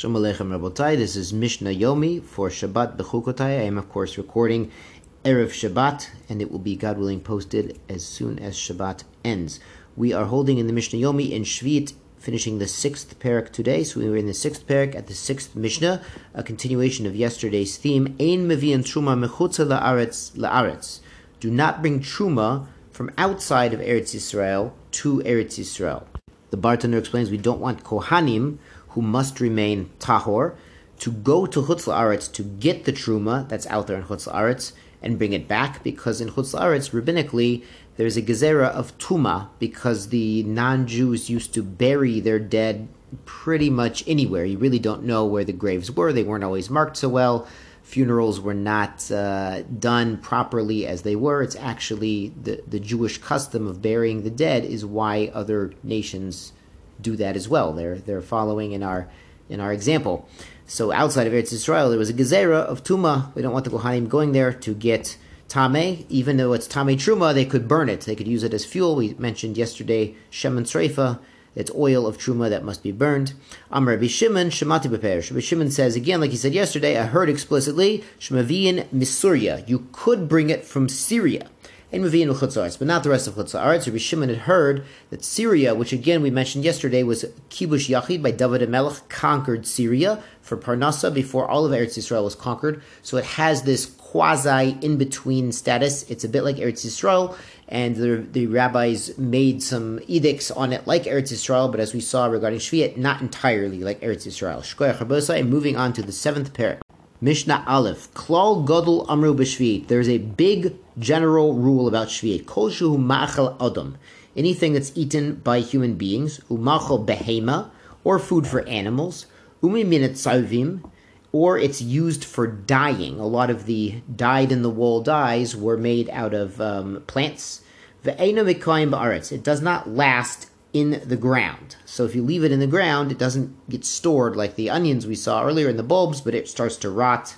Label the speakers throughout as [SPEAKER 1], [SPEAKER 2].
[SPEAKER 1] Shalom Aleichem Rabotai. This is Mishnah Yomi for Shabbat Bechukotai. I am, of course, recording Erev Shabbat, and it will be, God willing, posted as soon as Shabbat ends. We are holding in the Mishnah Yomi in Shvit, finishing the sixth parak today. So we were in the sixth parak at the sixth Mishnah, a continuation of yesterday's theme. Ein mevian truma mechutza la'aretz la'aretz. Do not bring truma from outside of Eretz Yisrael to Eretz Yisrael. The Bartenura explains we don't want kohanim who must remain tahor, to go to Chutz La'aretz to get the truma that's out there in Chutz La'aretz and bring it back, because in Chutz La'aretz, rabbinically, there's a gezerah of tuma, because the non-Jews used to bury their dead pretty much anywhere. You really don't know where the graves were. They weren't always marked so well. Funerals were not uh, done properly as they were. It's actually the, the Jewish custom of burying the dead is why other nations do that as well. They're they're following in our in our example. So outside of Eretz Israel, there was a gezerah of tuma. We don't want the kohanim going there to get tame, even though it's tame truma. They could burn it. They could use it as fuel. We mentioned yesterday shemen sreifa. It's oil of truma that must be burned. Amr Rabbi Shimon shemati beper. Rabbi Shimon says again, like he said yesterday, I heard explicitly shemavian misuria. You could bring it from Syria and Mavin Chutzaretz, but not the rest of Chutzaretz. Rabbi Shimon had heard that Syria, which again we mentioned yesterday was Kibush Yachid by David Melech, conquered Syria for Parnasa before all of Eretz Yisrael was conquered. So it has this quasi in between status. It's a bit like Eretz Yisrael, and the, the rabbis made some edicts on it like Eretz Yisrael, but as we saw regarding Shviat, not entirely like Eretz Yisrael. Shkoyach moving on to the seventh parak. Mishnah Aleph. Klal Godel Amru B'Shvi'it. There's a big general rule about Shvi'it. Kol Shu Machal Adam. Anything that's eaten by human beings. Umachal Behema. Or food for animals. Umi Minat Savim. Or it's used for dyeing. A lot of the dyed in the wool dyes were made out of um, plants. Ve'ena Mikayim Ba'aretz. It does not last in the ground. So if you leave it in the ground, it doesn't get stored like the onions we saw earlier in the bulbs, but it starts to rot.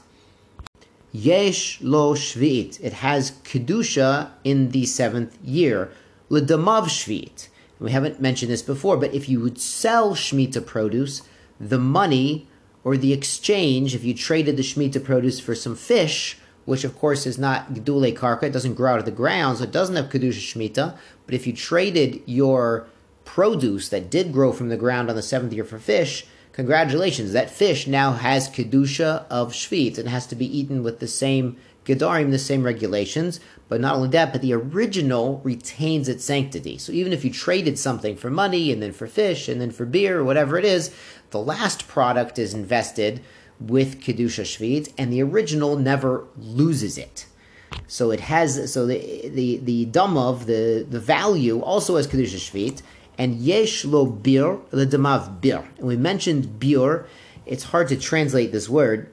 [SPEAKER 1] Yesh lo shvit. It has kedusha in the seventh year. Ledamav shvit. We haven't mentioned this before, but if you would sell shmita produce, the money or the exchange, if you traded the shmita produce for some fish, which of course is not gedule karka, it doesn't grow out of the ground, so it doesn't have kedusha shmita. But if you traded your produce that did grow from the ground on the seventh year for fish, congratulations, that fish now has kedusha of shvit and has to be eaten with the same gedarim, the same regulations. But not only that, but the original retains its sanctity. So even if you traded something for money and then for fish and then for beer or whatever it is, the last product is invested with kedusha shvit, and the original never loses it. So it has so the the the dum of the the value also has kedusha shvit, and yesh lo bir ledamav bir. And we mentioned bir. It's hard to translate this word.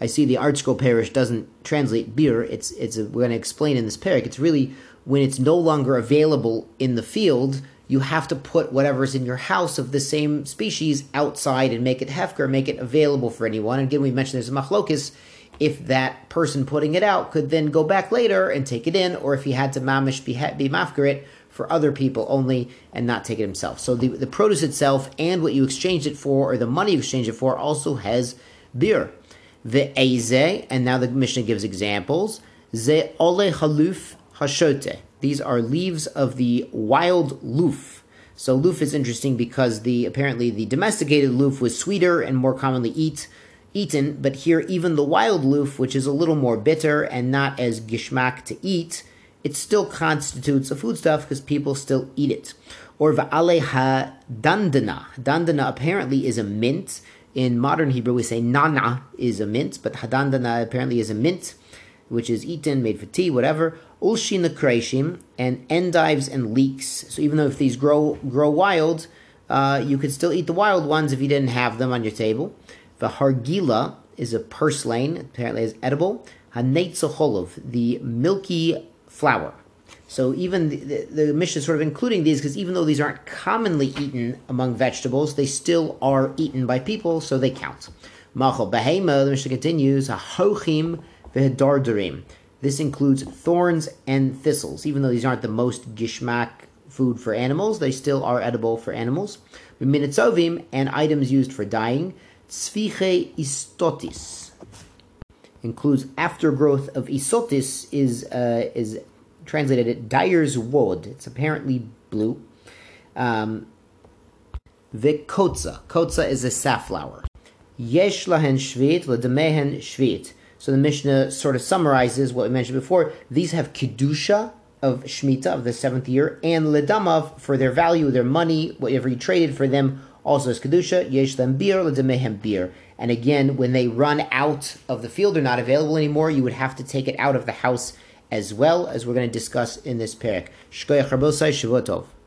[SPEAKER 1] I see the ArtScroll parish doesn't translate bir. It's it's a, we're going to explain in this parak. It's really when it's no longer available in the field. You have to put whatever's in your house of the same species outside and make it hefker, make it available for anyone. And again, we mentioned there's a machlokus if that person putting it out could then go back later and take it in, or if he had to mamish be, be mafker it for other people only and not take it himself. So the, the produce itself and what you exchanged it for or the money you exchanged it for also has beer. The eze, and now the Mishnah gives examples. Ze ole haluf hashote. These are leaves of the wild loof. So loof is interesting because the apparently the domesticated loof was sweeter and more commonly eat eaten, but here even the wild loof, which is a little more bitter and not as gishmak to eat, it still constitutes a foodstuff because people still eat it. Or va'ale ha-dandana. Dandana apparently is a mint. In modern Hebrew, we say nana is a mint, but hadandana apparently is a mint, which is eaten, made for tea, whatever. Ulshina kreshim and endives and leeks. So even though if these grow grow wild, uh, you could still eat the wild ones if you didn't have them on your table. The hargila is a purslane, apparently is edible. Hanetzacholov, the milky flour. So even the, the, the Mishnah is sort of including these because even though these aren't commonly eaten among vegetables, they still are eaten by people, so they count. Machal behema, the Mishnah continues, hochim vehedardarim. This includes thorns and thistles. Even though these aren't the most gishmak food for animals, they still are edible for animals. Minitzovim and items used for dyeing. Tzviche istotis includes aftergrowth of isotis is uh, is translated at dyer's woad. It's apparently blue. Um, Vikotza. Kotza is a safflower. Yesh lahen shvit, ledemehen shvit. So the Mishnah sort of summarizes what we mentioned before. These have kedusha of shmita of the seventh year, and ledamav for their value, their money, whatever you traded for them, also is kedusha. Yesh them beer, ledemehem beer. And again, when they run out of the field, they're not available anymore. You would have to take it out of the house as well, as we're going to discuss in this parak. Shkoyach Rabosai Shavotov.